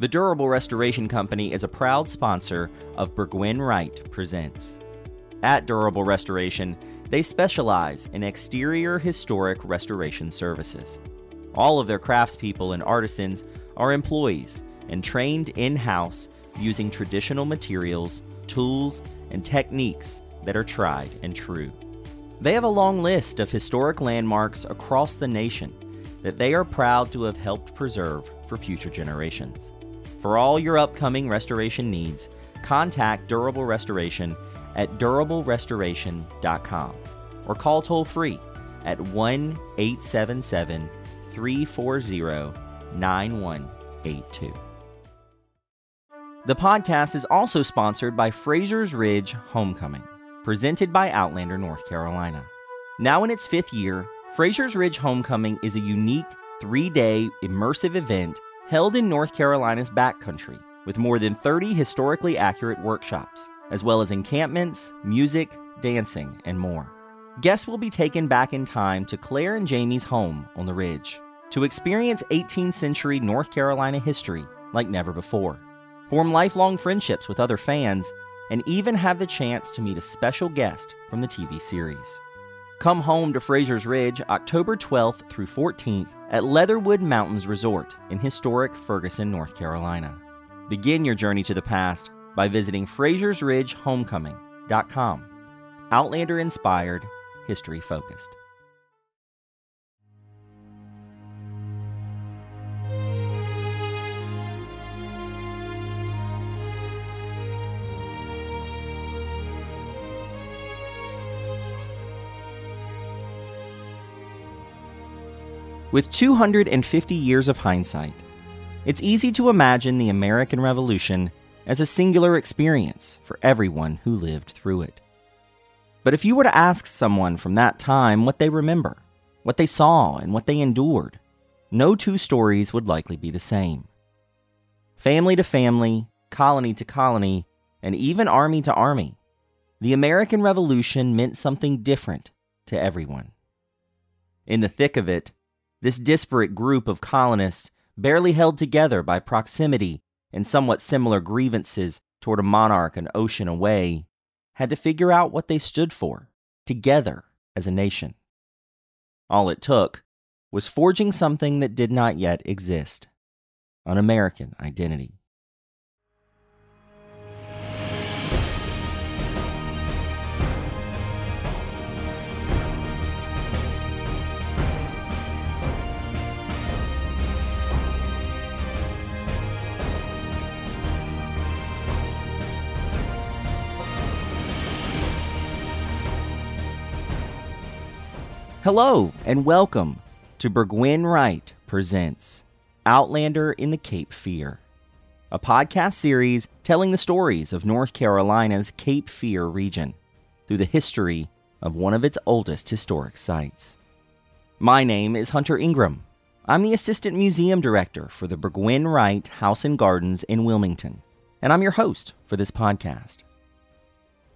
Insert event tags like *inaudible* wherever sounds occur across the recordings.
The Durable Restoration Company is a proud sponsor of Burgwin Wright Presents. At Durable Restoration, they specialize in exterior historic restoration services. All of their craftspeople and artisans are employees and trained in house using traditional materials, tools, and techniques that are tried and true. They have a long list of historic landmarks across the nation that they are proud to have helped preserve for future generations. For all your upcoming restoration needs, contact Durable Restoration at durablerestoration.com or call toll free at 1 877 340 9182. The podcast is also sponsored by Fraser's Ridge Homecoming, presented by Outlander North Carolina. Now in its fifth year, Fraser's Ridge Homecoming is a unique three day immersive event held in North Carolina's backcountry with more than 30 historically accurate workshops, as well as encampments, music, dancing, and more. Guests will be taken back in time to Claire and Jamie's home on the ridge to experience 18th century North Carolina history like never before, form lifelong friendships with other fans, and even have the chance to meet a special guest from the TV series. Come home to Fraser's Ridge October 12th through 14th at Leatherwood Mountains Resort in historic Ferguson, North Carolina. Begin your journey to the past by visiting Fraser'sRidgeHomecoming.com. Outlander inspired, history focused. With 250 years of hindsight, it's easy to imagine the American Revolution as a singular experience for everyone who lived through it. But if you were to ask someone from that time what they remember, what they saw, and what they endured, no two stories would likely be the same. Family to family, colony to colony, and even army to army, the American Revolution meant something different to everyone. In the thick of it, this disparate group of colonists, barely held together by proximity and somewhat similar grievances toward a monarch an ocean away, had to figure out what they stood for, together as a nation. All it took was forging something that did not yet exist an American identity. Hello, and welcome to Burgwin Wright Presents Outlander in the Cape Fear, a podcast series telling the stories of North Carolina's Cape Fear region through the history of one of its oldest historic sites. My name is Hunter Ingram. I'm the Assistant Museum Director for the Burgwin Wright House and Gardens in Wilmington, and I'm your host for this podcast.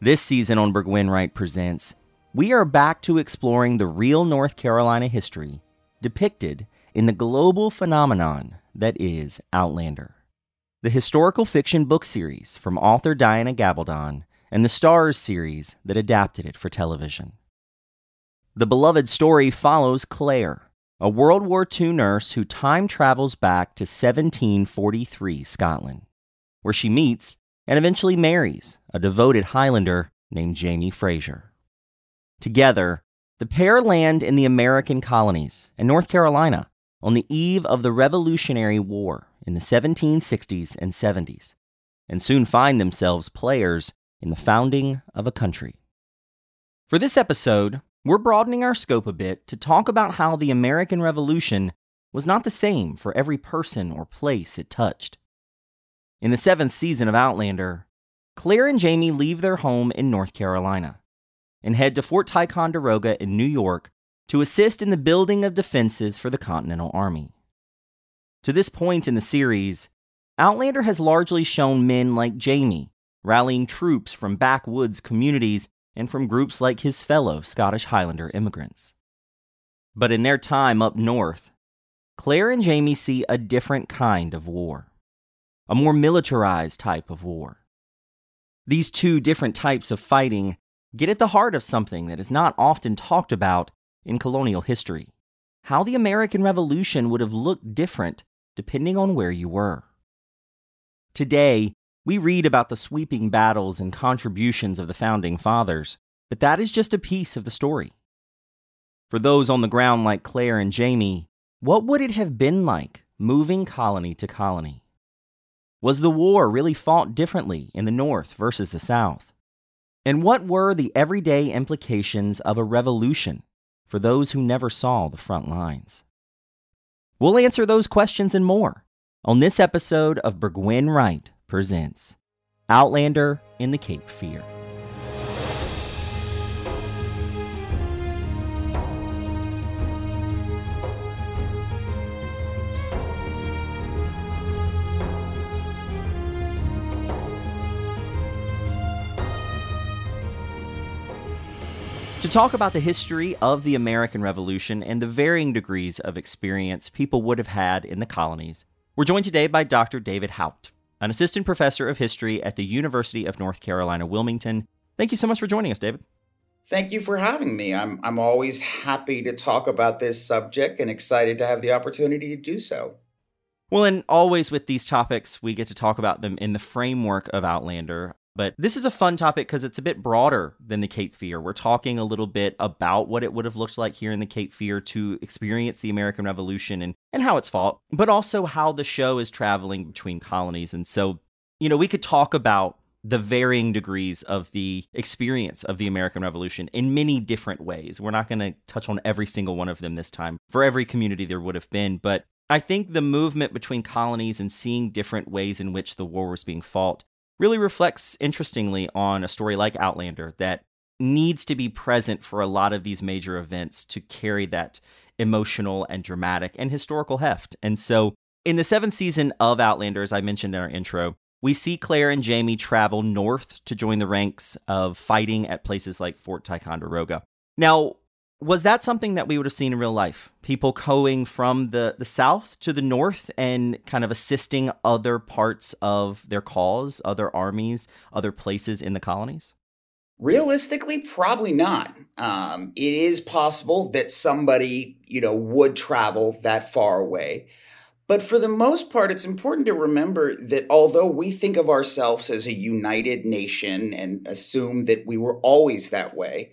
This season on Burgwin Wright Presents, we are back to exploring the real North Carolina history depicted in the global phenomenon that is Outlander. The historical fiction book series from author Diana Gabaldon and the Starz series that adapted it for television. The beloved story follows Claire, a World War II nurse who time travels back to 1743 Scotland, where she meets and eventually marries a devoted Highlander named Jamie Fraser. Together, the pair land in the American colonies and North Carolina on the eve of the Revolutionary War in the 1760s and 70s, and soon find themselves players in the founding of a country. For this episode, we're broadening our scope a bit to talk about how the American Revolution was not the same for every person or place it touched. In the seventh season of Outlander, Claire and Jamie leave their home in North Carolina and head to Fort Ticonderoga in New York to assist in the building of defenses for the Continental Army. To this point in the series, Outlander has largely shown men like Jamie rallying troops from backwoods communities and from groups like his fellow Scottish Highlander immigrants. But in their time up north, Claire and Jamie see a different kind of war. a more militarized type of war. These two different types of fighting get at the heart of something that is not often talked about in colonial history how the American Revolution would have looked different depending on where you were. Today, we read about the sweeping battles and contributions of the founding fathers, but that is just a piece of the story. For those on the ground like Claire and Jamie, what would it have been like moving colony to colony? Was the war really fought differently in the North versus the South? And what were the everyday implications of a revolution for those who never saw the front lines? We'll answer those questions and more on this episode of Burgwin Wright Presents Outlander in the Cape Fear. To talk about the history of the American Revolution and the varying degrees of experience people would have had in the colonies, we're joined today by Dr. David Houpt, an assistant professor of history at the University of North Carolina, Wilmington. Thank you so much for joining us, David. Thank you for having me. I'm I'm always happy to talk about this subject and excited to have the opportunity to do so. Well, and always with these topics, we get to talk about them in the framework of Outlander. But this is a fun topic because it's a bit broader than the Cape Fear. We're talking a little bit about what it would have looked like here in the Cape Fear to experience the American Revolution and, and how it's fought, but also how the show is traveling between colonies. And so, you know, we could talk about the varying degrees of the experience of the American Revolution in many different ways. We're not going to touch on every single one of them this time. For every community, there would have been. But I think the movement between colonies and seeing different ways in which the war was being fought really reflects interestingly on a story like Outlander that needs to be present for a lot of these major events to carry that emotional and dramatic and historical heft. And so, in the seventh season of Outlander, as I mentioned in our intro, we see Claire and Jamie travel north to join the ranks of fighting at places like Fort Ticonderoga. Now, was that something that we would have seen in real life? People going from the, the south to the north and kind of assisting other parts of their cause, other armies, other places in the colonies? Realistically, probably not. Um, it is possible that somebody, you know, would travel that far away. But for the most part, it's important to remember that although we think of ourselves as a united nation and assume that we were always that way,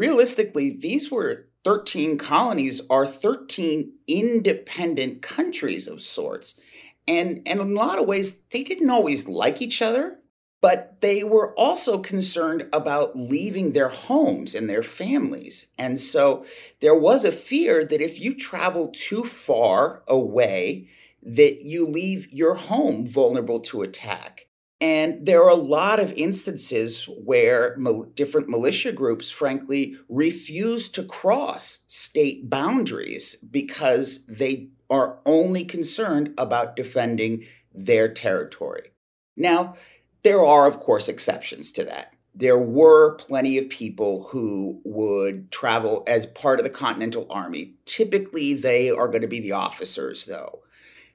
realistically, these were 13 colonies are 13 independent countries of sorts. And, and in a lot of ways, they didn't always like each other, but they were also concerned about leaving their homes and their families. And so there was a fear that if you travel too far away, that you leave your home vulnerable to attack. And there are a lot of instances where different militia groups, frankly, refuse to cross state boundaries because they are only concerned about defending their territory. Now, there are, of course, exceptions to that. There were plenty of people who would travel as part of the Continental Army. Typically, they are going to be the officers, though.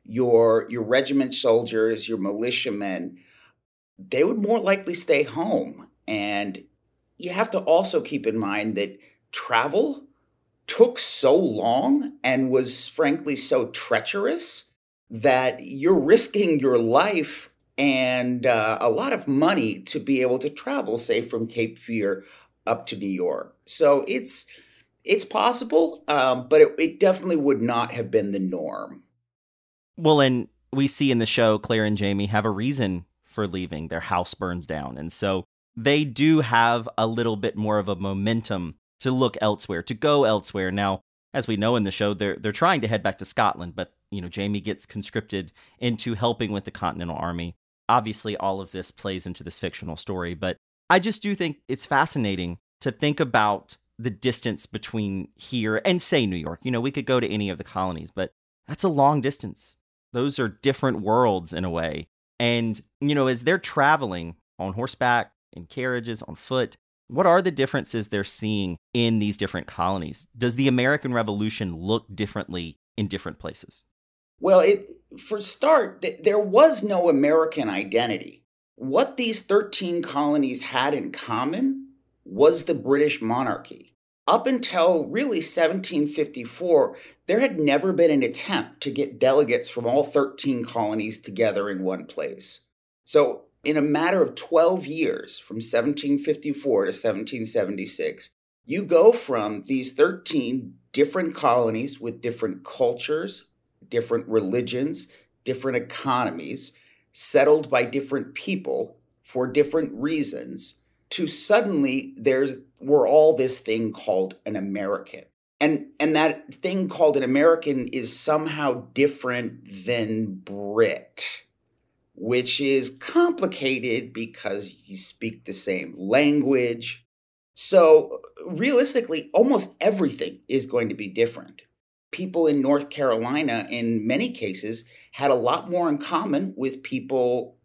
Your, your regiment soldiers, your militiamen, they would more likely stay home. And you have to also keep in mind that travel took so long and was frankly so treacherous that you're risking your life and uh, a lot of money to be able to travel, say, from Cape Fear up to New York. So it's it's possible, um, but it, it definitely would not have been the norm. Well, and we see in the show Claire and Jamie have a reason for leaving. Their house burns down. And so they do have a little bit more of a momentum to look elsewhere, to go elsewhere. Now, as we know in the show, they're they're trying to head back to Scotland, but you know, Jamie gets conscripted into helping with the Continental Army. Obviously, all of this plays into this fictional story, but I just do think it's fascinating to think about the distance between here and say New York. You know, we could go to any of the colonies, but that's a long distance. Those are different worlds in a way. And, you know, as they're traveling on horseback, in carriages, on foot, what are the differences they're seeing in these different colonies? Does the American Revolution look differently in different places? Well, it, for start, th- there was no American identity. What these 13 colonies had in common was the British monarchy. Up until really 1754, there had never been an attempt to get delegates from all 13 colonies together in one place. So, in a matter of 12 years, from 1754 to 1776, you go from these 13 different colonies with different cultures, different religions, different economies, settled by different people for different reasons, to suddenly there's we're all this thing called an American. And and that thing called an American is somehow different than Brit, which is complicated because you speak the same language. So realistically, almost everything is going to be different people in North Carolina, in many cases, had a lot more in common with people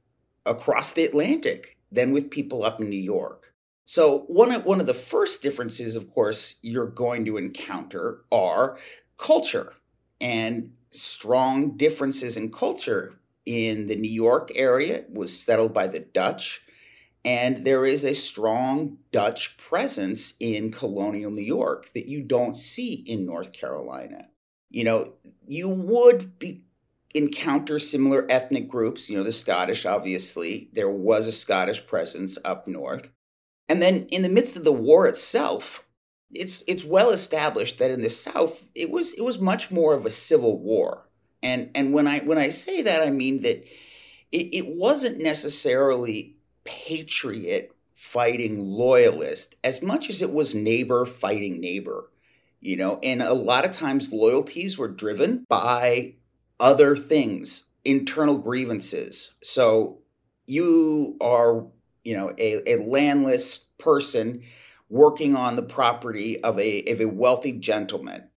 across the Atlantic than with people up in New York. So, one of, one of the first differences, of course, you're going to encounter are culture and strong differences in culture. In the New York area, was settled by the Dutch, and there is a strong Dutch presence in colonial New York that you don't see in North Carolina you know, you would be encounter similar ethnic groups, you know, the Scottish, obviously. There was a Scottish presence up north. And then in the midst of the war itself, it's it's well established that in the South it was it was much more of a civil war. And and when I when I say that I mean that it, it wasn't necessarily patriot fighting loyalist as much as it was neighbor fighting neighbor you know, and a lot of times loyalties were driven by other things, internal grievances. So you are, you know, a, a landless person working on the property of a, of a wealthy gentleman.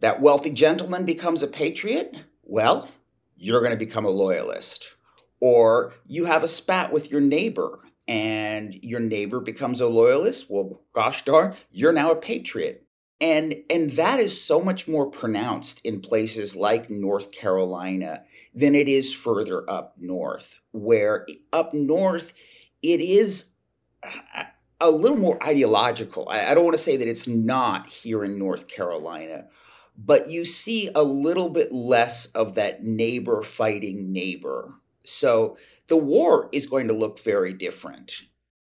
That wealthy gentleman becomes a patriot. Well, you're going to become a loyalist. Or you have a spat with your neighbor and your neighbor becomes a loyalist. Well, gosh darn, you're now a patriot and and that is so much more pronounced in places like North Carolina than it is further up north where up north it is uh, a little more ideological. I, don't want to say that it's not here in North Carolina but you see a little bit less of that neighbor fighting neighbor. So the war is going to look very different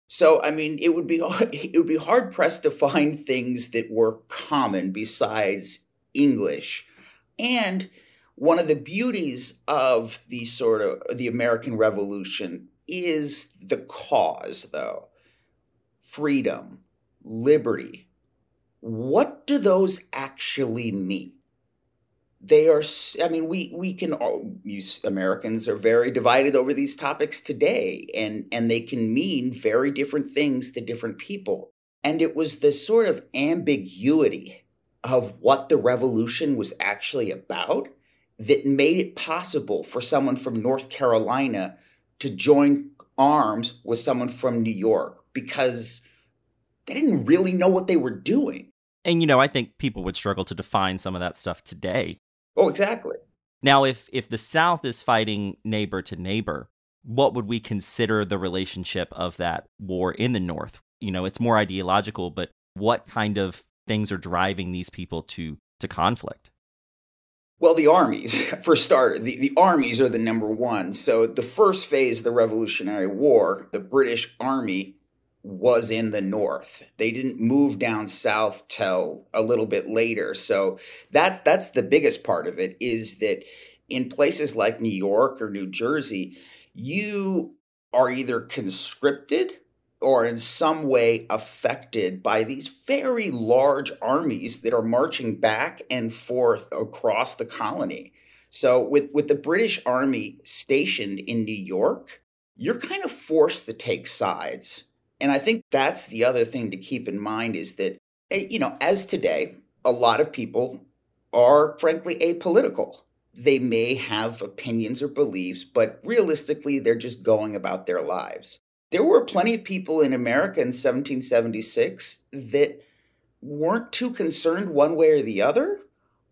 so, I mean, it would be *laughs* it would be hard pressed to find things that were common besides English. And one of the beauties of the sort of the American Revolution is the cause, though. Freedom, liberty. What do those actually mean? They are i mean we we can all use americans are very divided over these topics today and and they can mean very different things to different people. And it was the sort of ambiguity of what the revolution was actually about that made it possible for someone from north carolina to join arms with someone from new york because they didn't really know what they were doing. And you know i think people would struggle to define some of that stuff today Oh, exactly. Now, if if the South is fighting neighbor to neighbor, what would we consider the relationship of that war in the North? You know, it's more ideological, but what kind of things are driving these people to to conflict? Well, the armies, *laughs* for starter, the, the armies are the number one. So the first phase of the Revolutionary War, the British Army was in the north. They didn't move down south till a little bit later. So that that's the biggest part of it is that in places like New York or New Jersey, you are either conscripted or in some way affected by these very large armies that are marching back and forth across the colony. So with with the British army stationed in New York, you're kind of forced to take sides and I think that's the other thing to keep in mind is that, eh, you know, as today, a lot of people are frankly apolitical. They may have opinions or beliefs, but realistically, they're just going about their lives. There were plenty of people in America in 1776 that weren't too concerned one way or the other,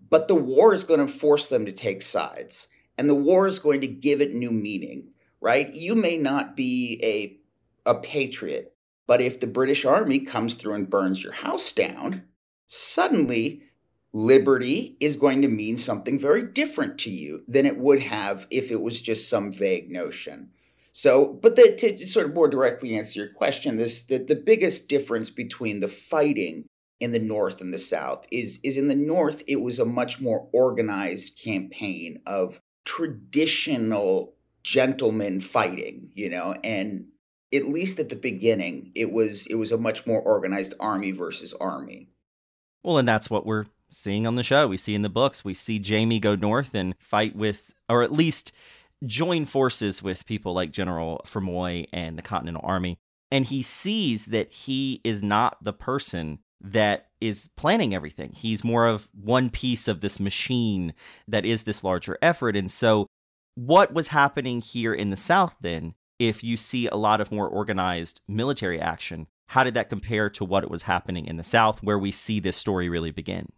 but the war is going to force them to take sides. And the war is going to give it new meaning, right? You may not be a a patriot, but if the British army comes through and burns your house down, suddenly liberty is going to mean something very different to you than it would have if it was just some vague notion. So, but the, to sort of more directly answer your question, this the, the biggest difference between the fighting in the North and the South is is in the North it was a much more organized campaign of traditional gentlemen fighting, you know, and at least at the beginning, it was it was a much more organized army versus army. Well, and that's what we're seeing on the show. We see in the books. We see Jamie go north and fight with, or at least join forces with people like General Fermoy and the Continental Army. And he sees that he is not the person that is planning everything. He's more of one piece of this machine that is this larger effort. And so, what was happening here in the South then, if you see a lot of more organized military action, how did that compare to what it was happening in the South, where we see this story really begin?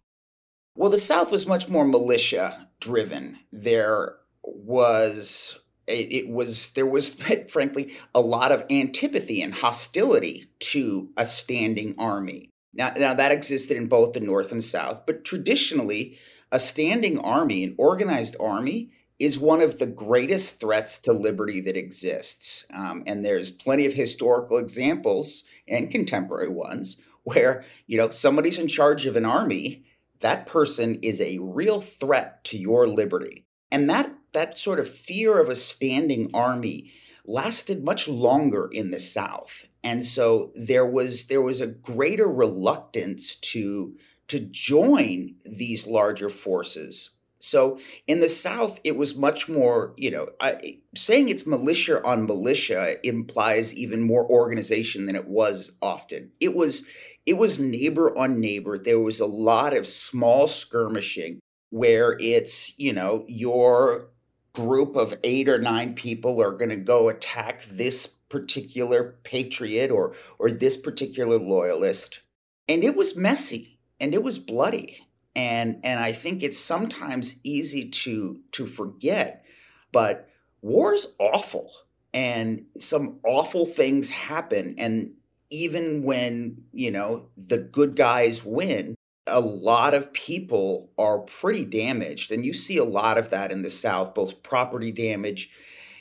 Well, the South was much more militia driven. There was it, was there was *laughs* frankly a lot of antipathy and hostility to a standing army. Now, now that existed in both the North and South, but traditionally, a standing army, an organized army, is one of the greatest threats to liberty that exists. Um, and there's plenty of historical examples and contemporary ones where you know somebody's in charge of an army that person is a real threat to your liberty and that that sort of fear of a standing army lasted much longer in the south and so there was there was a greater reluctance to to join these larger forces so in the South, it was much more, you know, I, saying it's militia on militia implies even more organization than it was often. It was it was neighbor on neighbor. There was a lot of small skirmishing where it's, you know, your group of eight or nine people are going to go attack this particular patriot or or this particular loyalist. And it was messy and it was bloody and and I think it's sometimes easy to to forget, but war's awful, and some awful things happen, and even when you know the good guys win, a lot of people are pretty damaged, and you see a lot of that in the South, both property damage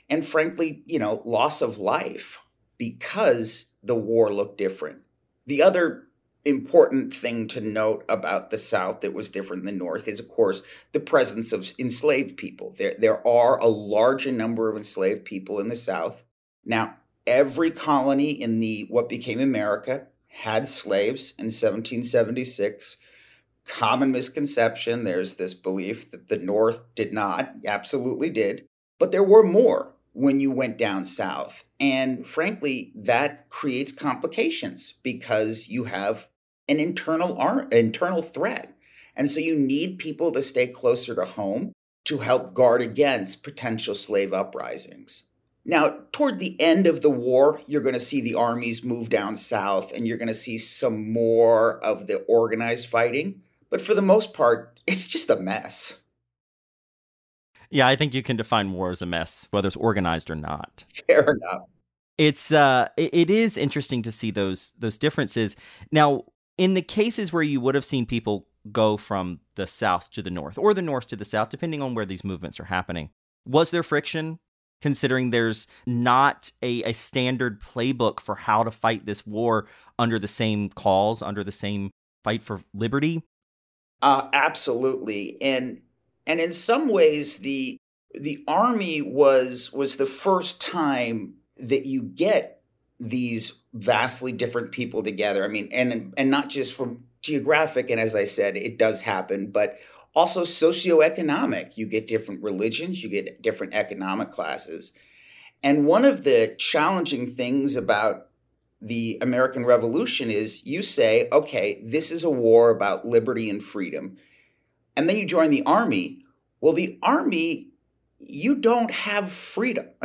and frankly, you know, loss of life because the war looked different. The other important thing to note about the South that was different than the North is, of course, the presence of enslaved people. There, there are a larger number of enslaved people in the South. Now, every colony in the what became America had slaves in 1776. Common misconception. There's this belief that the North did not, absolutely did, but there were more when you went down south. And frankly, that creates complications because you have an internal ar- internal threat. And so you need people to stay closer to home to help guard against potential slave uprisings. Now, toward the end of the war, you're going to see the armies move down south and you're going to see some more of the organized fighting. But for the most part, *laughs* it's just a mess. Yeah, I think you can define war as a mess, whether it's organized or not. Fair enough. It's uh it, it is interesting to see those those differences. Now, in the cases where you would have seen people go from the south to the north or the north to the south, depending on where these movements are happening, was there friction? Considering there's not a, a standard playbook for how to fight this war under the same calls, under the same fight for liberty? Uh, absolutely, and and in some ways, the the army was was the first time that you get these vastly different people together. I mean, and and not just from geographic, and as I said, it does happen, but also socioeconomic. You get different religions, you get different economic classes. And one of the challenging things about the American Revolution is you say, okay, this is a war about liberty and freedom. And then you join the army. Well, the army, you don't have freedom. *laughs*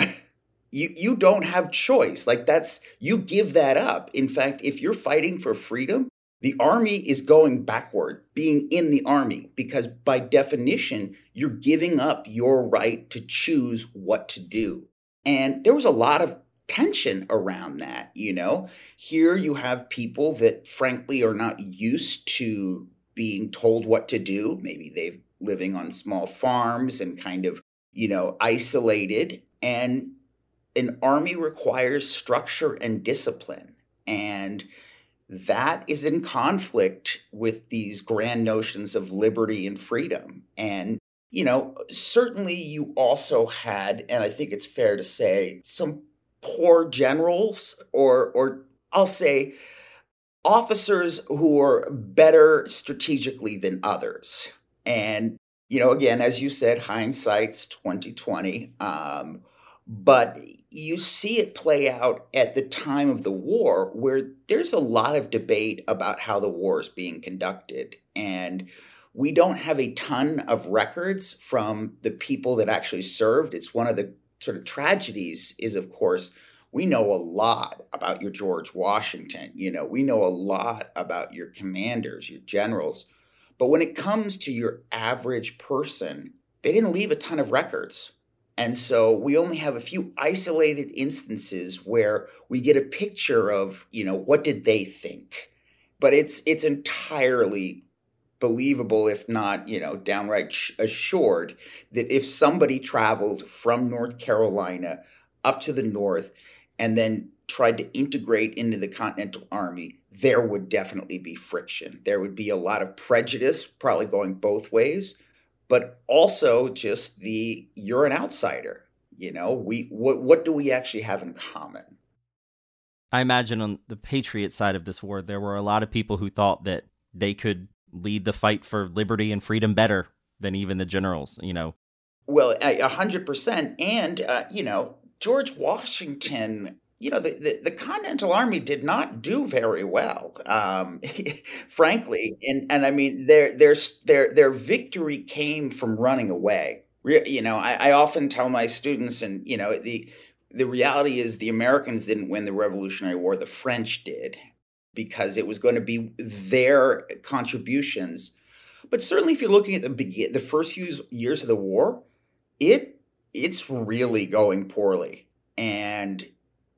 you you don't have choice. Like that's you give that up. In fact if you're fighting for freedom the army is going backward being in the army because by definition you're giving up your right to choose what to do. And there was a lot of tension around that you know? Here you have people that frankly are not used to being told what to do. Maybe they've living on small farms and kind of you know isolated. And an army requires structure and discipline and that is in conflict with these grand notions of liberty and freedom. And, you know, certainly you also had, and I think it's fair to say, some poor generals, or, or I'll say, officers who are better strategically than others. And, you know, again, as you said, hindsight's 2020. Um, but you see it play out at the time of the war where there's a lot of debate about how the war is being conducted. And we don't have a ton of records from the people that actually served. It's one of the sort of tragedies is of course we know a lot about your george washington. You know we know a lot about your commanders your generals. But when it comes to your average person they didn't leave a ton of records and so we only have a few isolated instances where we get a picture of, you know, what did they think? But it's it's entirely believable if not, you know, downright assured that if somebody traveled from North Carolina up to the north and then tried to integrate into the Continental Army, there would definitely be friction. There would be a lot of prejudice, probably going both ways but also just the you're an outsider. You know, we what what do we actually have in common? I imagine on the patriot side of this war, there were a lot of people who thought that they could lead the fight for liberty and freedom better than even the generals. You know, well, a hundred percent, and uh, you know, George Washington you know, the, the, the, Continental Army did not do very well, um, *laughs* frankly. And and I mean, their their their their victory came from running away. Re- you know, I, I often tell my students, and you know, the the reality is the Americans didn't win the Revolutionary War; the French did, because it was going to be their contributions. But certainly, if you're looking at the begin, the first few years of the war, it it's really going poorly, and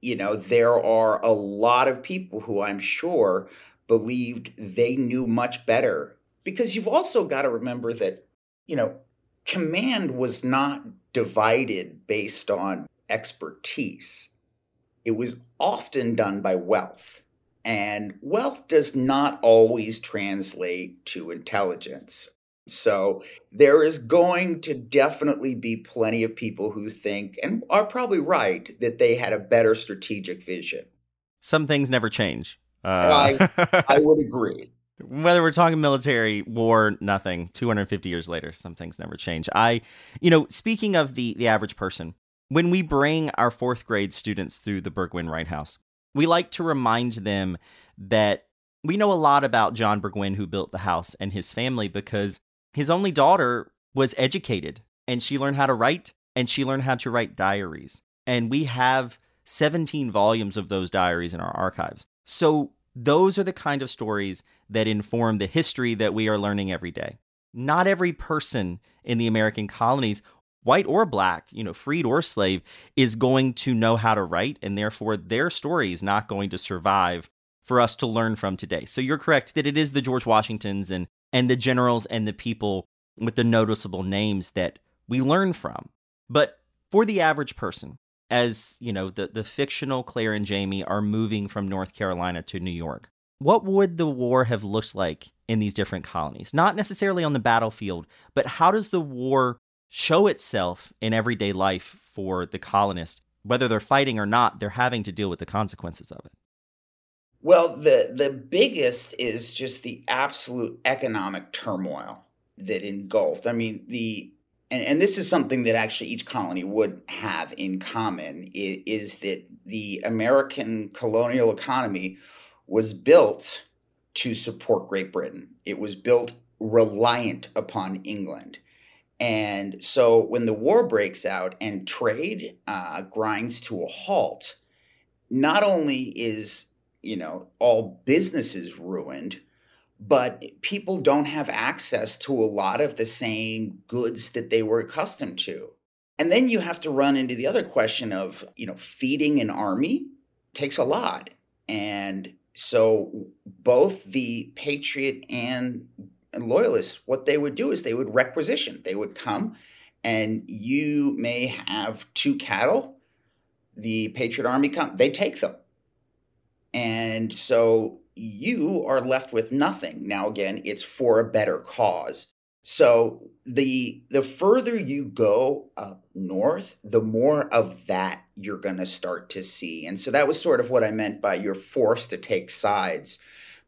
you know, there are a lot of people who I'm sure believed they knew much better because you've also got to remember that, you know, command was not divided based on expertise. It was often done by wealth. And wealth does not always translate to intelligence. So there is going to definitely be plenty of people who think, and are probably right, that they had a better strategic vision. Some things never change. Uh... I, *laughs* I would agree. Whether we're talking military, war, nothing. 250 years later, some things never change. I, you know, speaking of the the average person, when we bring our fourth grade students through the Burgwin Wright House, we like to remind them that we know a lot about John Burgwin, who built the house, and his family because his only daughter was educated and she learned how to write and she learned how to write diaries. And we have 17 volumes of those diaries in our archives. So those are the kind of stories that inform the history that we are learning every day. Not every person in the American colonies, white or black, you know, freed or slave, is going to know how to write, and therefore their story is not going to survive for us to learn from today. So you're correct that it is the George Washingtons and and the generals and the people with the noticeable names that we learn from. But for the average person, as you know, the, the fictional Claire and Jamie are moving from North Carolina to New York, what would the war have looked like in these different colonies? Not necessarily on the battlefield, but how does the war show itself in everyday life for the colonists? Whether they're fighting or not, they're having to deal with the consequences of it. Well, the the biggest is just the absolute economic turmoil that engulfed. I mean, the and, and this is something that actually each colony would have in common is, is that the American colonial economy was built to support Great Britain. It was built reliant upon England. And so when the war breaks out and trade uh, grinds to a halt, not only is you know, all businesses ruined, but people don't have access to a lot of the same goods that they were accustomed to. And then you have to run into the other question of, you know, feeding an army takes a lot. And so both the patriot and loyalists, what they would do is they would requisition. They would come and you may have two cattle. The Patriot Army come, they take them. And so you are left with nothing. Now, again, it's for a better cause. So the the further you go up north, the more of that you're going to start to see. And so that was sort of what I meant by you're forced to take sides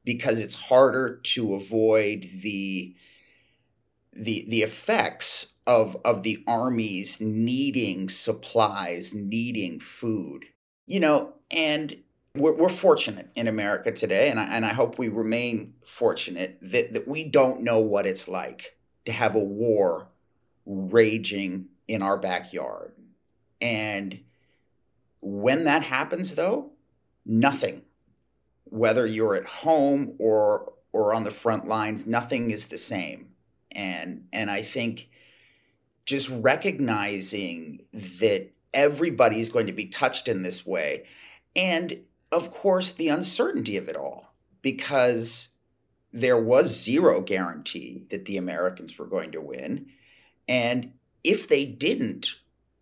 because it's harder to avoid the the the effects of of the armies needing supplies, needing food. You know, and we're, we're fortunate in America today, and I, and I hope we remain fortunate that, that we don't know what it's like to have a war raging in our backyard. And when that happens, though, nothing, whether you're at home or or on the front lines, nothing is the same. And and I think just recognizing that everybody is going to be touched in this way. And of course, the uncertainty of it all, because there was zero guarantee that the Americans were going to win. And if they didn't,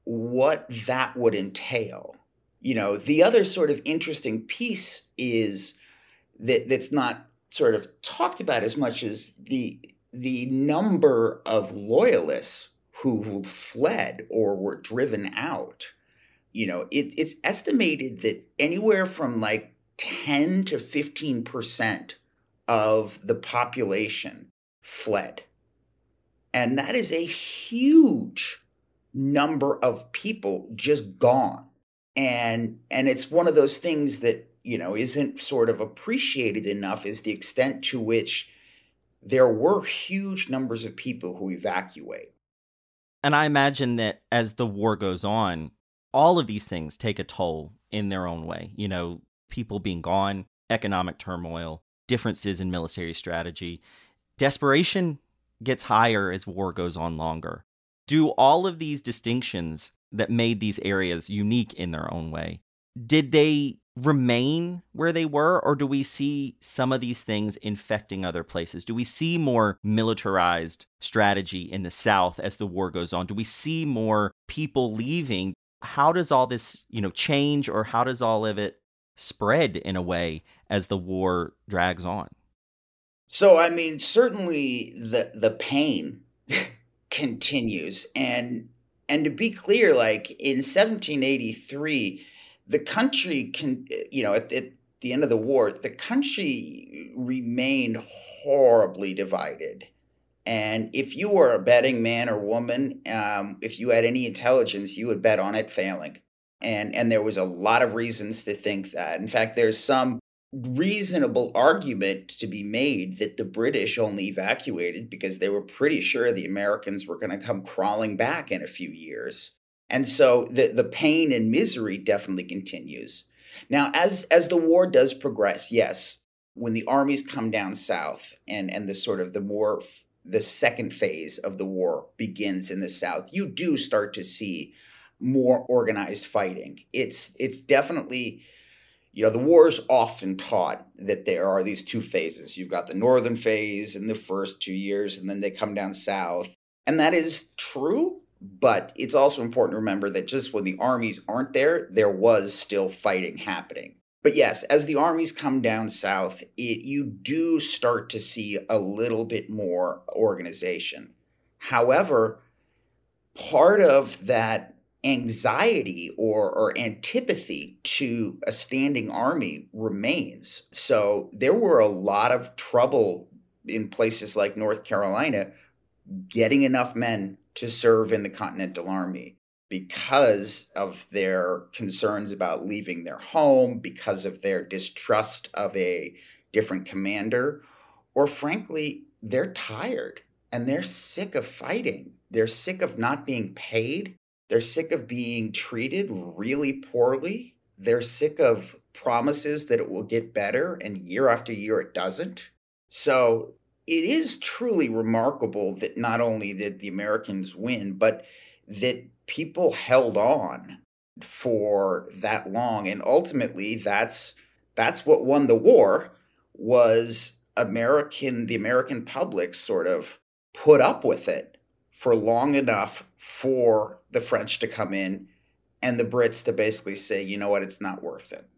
what that would entail. You know, the other sort of interesting piece is that that's not sort of talked about as much as the the number of loyalists who, fled or were driven out you know, it, it's estimated that anywhere from like 10 to 15% of the population fled. And that is a huge number of people just gone. And and it's one of those things that, you know, isn't sort of appreciated enough is the extent to which there were huge numbers of people who evacuate. And I imagine that as the war goes on, all of these things take a toll in their own way. You know, people being gone, economic turmoil, differences in military strategy. Desperation gets higher as war goes on longer. Do all of these distinctions that made these areas unique in their own way, did they remain where they were, or do we see some of these things infecting other places? Do we see more militarized strategy in the South as the war goes on? Do we see more people leaving how does all this, you know, change or how does all of it spread in a way as the war drags on? So I mean, certainly the the pain *laughs* continues and and to be clear like in 1783 the country can you know at, at the end of the war the country remained horribly divided and if you were a betting man or woman, um, if you had any intelligence, you would bet on it failing. And and there was a lot of reasons to think that. In fact, there's some reasonable argument to be made that the British only evacuated because they were pretty sure the Americans were going to come crawling back in a few years. And so the, the pain and misery definitely continues. Now, as as the war does progress, yes, when the armies come down south and and the sort of the more the second phase of the war begins in the South, you do start to see more organized fighting. It's it's definitely you know the war is often taught that there are these two phases. You've got the northern phase in the first two years, and then they come down south, and that is true. But it's also important to remember that just when the armies aren't there, there was still fighting happening but yes, as the armies come down south, it, you do start to see a little bit more organization. However, part of that anxiety or, or antipathy to a standing army remains. So there were a lot of trouble in places like North Carolina getting enough men to serve in the Continental Army because of their concerns about leaving their home, because of their distrust of a different commander, or frankly, they're tired and they're sick of fighting. They're sick of not being paid. They're sick of being treated really poorly. They're sick of promises that it will get better and year after year it doesn't. So it is truly remarkable that not only did the Americans win, but that people held on for that long and ultimately that's that's what won the war was American the American public sort of put up with it for long enough for the French to come in and the Brits to basically say, you know what, it's not worth it.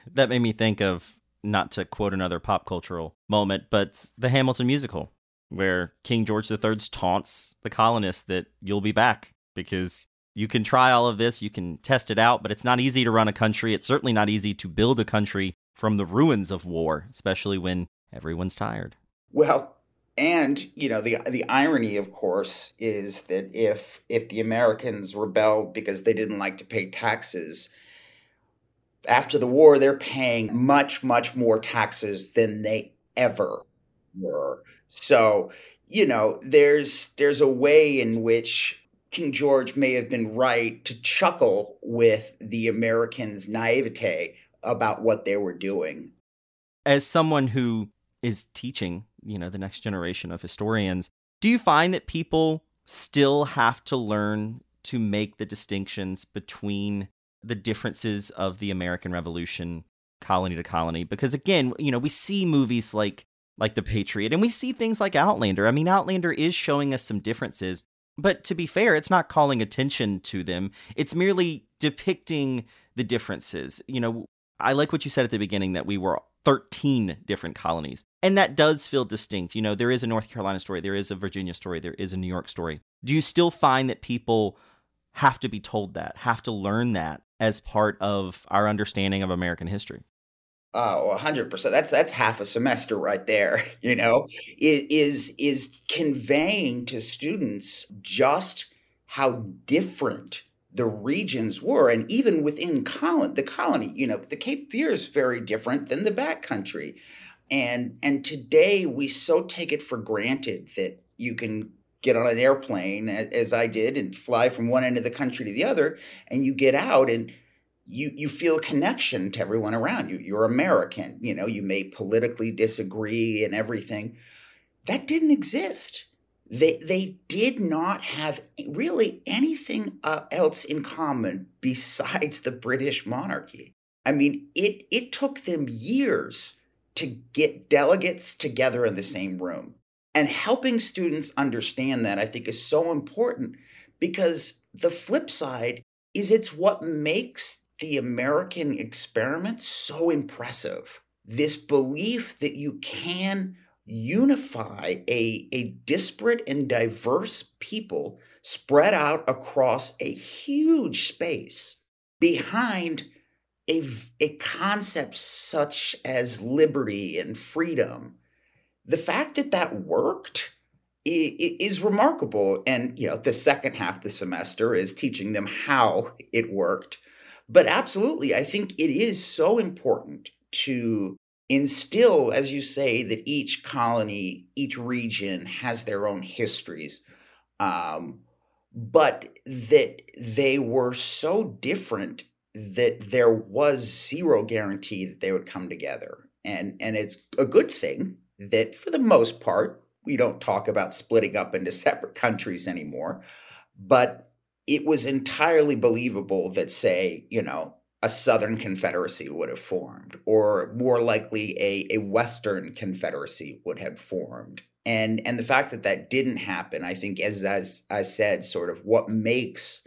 *laughs* that made me think of not to quote another pop cultural moment, but the Hamilton musical, where King George III taunts the colonists that you'll be back because you can try all of this, you can test it out, but it's not easy to run a country. It's certainly not easy to build a country from the ruins of war, especially when everyone's tired. Well, and you know the the irony of course is that if if the Americans rebelled because they didn't like to pay taxes, after the war, they're paying much, much more taxes than they ever were. So, you know, there's there's a way in which King George may have been right to chuckle with the Americans' naivete about what they were doing. As someone who is teaching, you know, the next generation of historians, do you find that people still have to learn to make the distinctions between the differences of the American Revolution colony to colony because again, you know, we see movies like like The Patriot and we see things like Outlander. I mean, Outlander is showing us some differences, but to be fair, it's not calling attention to them. It's merely depicting the differences. You know, I like what you said at the beginning that we were 13 different colonies. And that does feel distinct. You know, there is a North Carolina story, there is a Virginia story, there is a New York story. Do you still find that people have to be told that, have to learn that as part of our understanding of American history. Oh, 100%. That's that's half a semester right there, *laughs* you know. Is is conveying to students just how different the regions were and even within colon, the colony, you know, the Cape Fear is very different than the back country. And and today we so take it for granted that you can get on an airplane as I did and fly from one end of the country to the other and you get out and you you feel connection to everyone around you. You're American you know you may politically disagree and everything. That didn't exist. They they did not have really anything uh, else in common *laughs* besides the British monarchy. I mean it it took them years to get delegates together in the same room. And helping students understand that, I think, is so important because the flip side is it's what makes the American experiment so impressive. This belief that you can unify a, a disparate and diverse people spread out across a huge space behind a, a concept such as liberty and freedom the fact that that worked is remarkable. And, you know, the second half of the semester is teaching them how it worked. But absolutely, I think it is so important to instill, as you say, that each colony, each region has their own histories. Um, but that they were so different that there was zero guarantee that they would come together. And and it's a good thing that for the most part, we don't talk about splitting up into separate countries anymore. But it was entirely believable that, say, you know, a Southern Confederacy would have formed, or more likely a, a Western Confederacy would have formed. And, and the fact that that didn't happen, I think, as, as I said, sort of what makes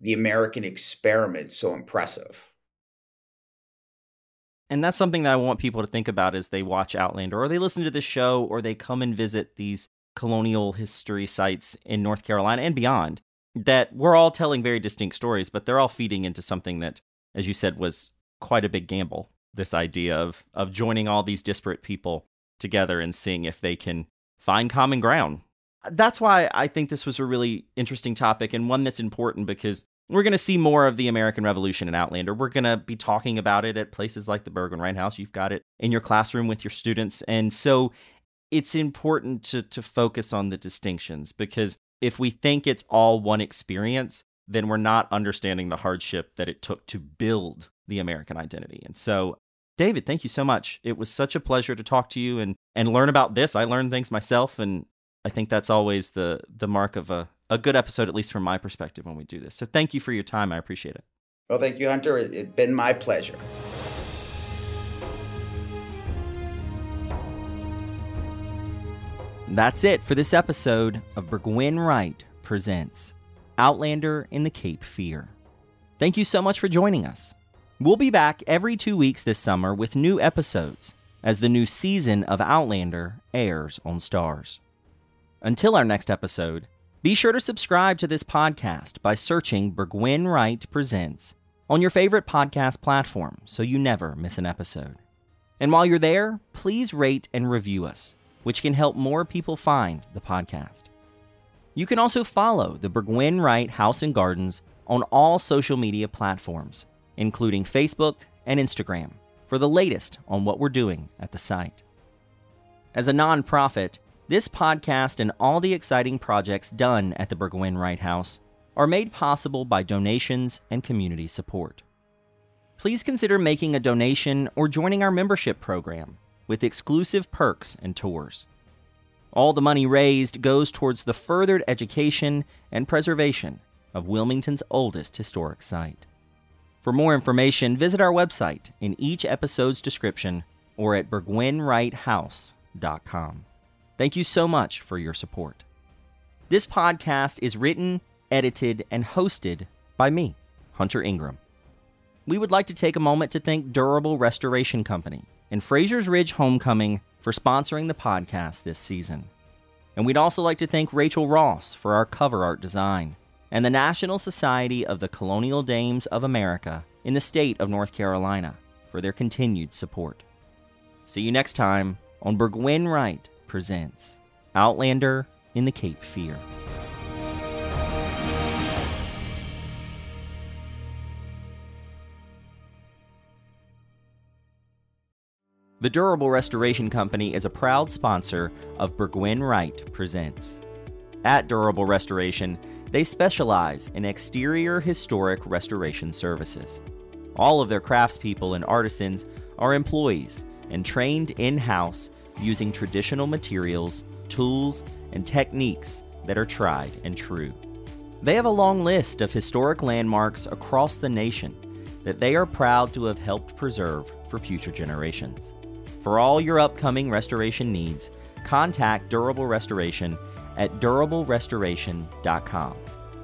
the American experiment so impressive. And that's something that I want people to think about as they watch Outlander or they listen to this show or they come and visit these colonial history sites in North Carolina and beyond. That we're all telling very distinct stories, but they're all feeding into something that, as you said, was quite a big gamble. This idea of of joining all these disparate people together and seeing if they can find common ground. That's why I think this was a really interesting topic and one that's important because we're going to see more of the American Revolution in Outlander. We're going to be talking about it at places like the Burgwin House. You've got it in your classroom with your students. And so it's important to, to focus on the distinctions because if we think it's all one experience, then we're not understanding the hardship that it took to build the American identity. And so David, thank you so much. It was such a pleasure to talk to you and, and learn about this. I learned things myself, and I think that's always the, the mark of a, a good episode, at least from my perspective, when we do this. So thank you for your time. I appreciate it. Well, thank you, Hunter. It's been my pleasure. That's it for this episode of Burgwin Wright Presents Outlander in the Cape Fear. Thank you so much for joining us. We'll be back every two weeks this summer with new episodes as the new season of Outlander airs on Starz. Until our next episode, be sure to subscribe to this podcast by searching Burgwin Wright Presents on your favorite podcast platform so you never miss an episode. And while you're there, please rate and review us, which can help more people find the podcast. You can also follow the Burgwin Wright House and Gardens on all social media platforms, including Facebook and Instagram, for the latest on what we're doing at the site. As a nonprofit, this podcast and all the exciting projects done at the Burgwin Wright House are made possible by donations and community support. Please consider making a donation or joining our membership program with exclusive perks and tours. All the money raised goes towards the furthered education and preservation of Wilmington's oldest historic site. For more information, visit our website in each episode's description or at burgwinwrighthouse.com. Thank you so much for your support. This podcast is written, edited, and hosted by me, Hunter Ingram. We would like to take a moment to thank Durable Restoration Company and Fraser's Ridge Homecoming for sponsoring the podcast this season. And we'd also like to thank Rachel Ross for our cover art design and the National Society of the Colonial Dames of America in the state of North Carolina for their continued support. See you next time on Burgwin Wright presents Outlander in the Cape Fear. The Durable Restoration Company is a proud sponsor of Burgwin Wright Presents. At Durable Restoration, they specialize in exterior historic restoration services. All of their craftspeople and artisans are employees and trained in house using traditional materials, tools, and techniques that are tried and true. They have a long list of historic landmarks across the nation that they are proud to have helped preserve for future generations. For all your upcoming restoration needs, contact Durable Restoration at durablerestoration.com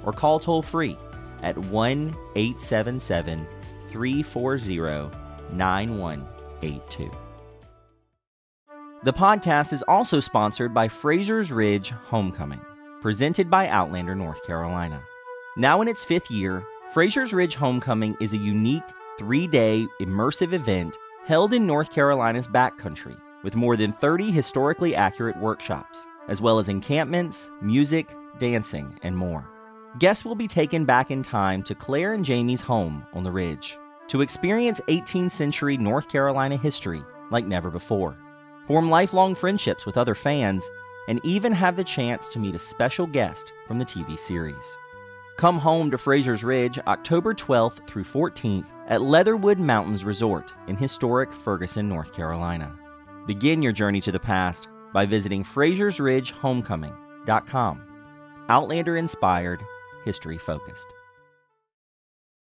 or call toll free at 1 877 340 9182. The podcast is also sponsored by Fraser's Ridge Homecoming, presented by Outlander North Carolina. Now in its fifth year, Fraser's Ridge Homecoming is a unique three day immersive event held in North Carolina's backcountry with more than 30 historically accurate workshops, as well as encampments, music, dancing, and more. Guests will be taken back in time to Claire and Jamie's home on the ridge to experience 18th century North Carolina history like never before, form lifelong friendships with other fans, and even have the chance to meet a special guest from the TV series. Come home to Fraser's Ridge October 12th through 14th at Leatherwood Mountains Resort in historic Ferguson, North Carolina. Begin your journey to the past by visiting FrasersRidgeHomecoming.com. Outlander inspired, history focused.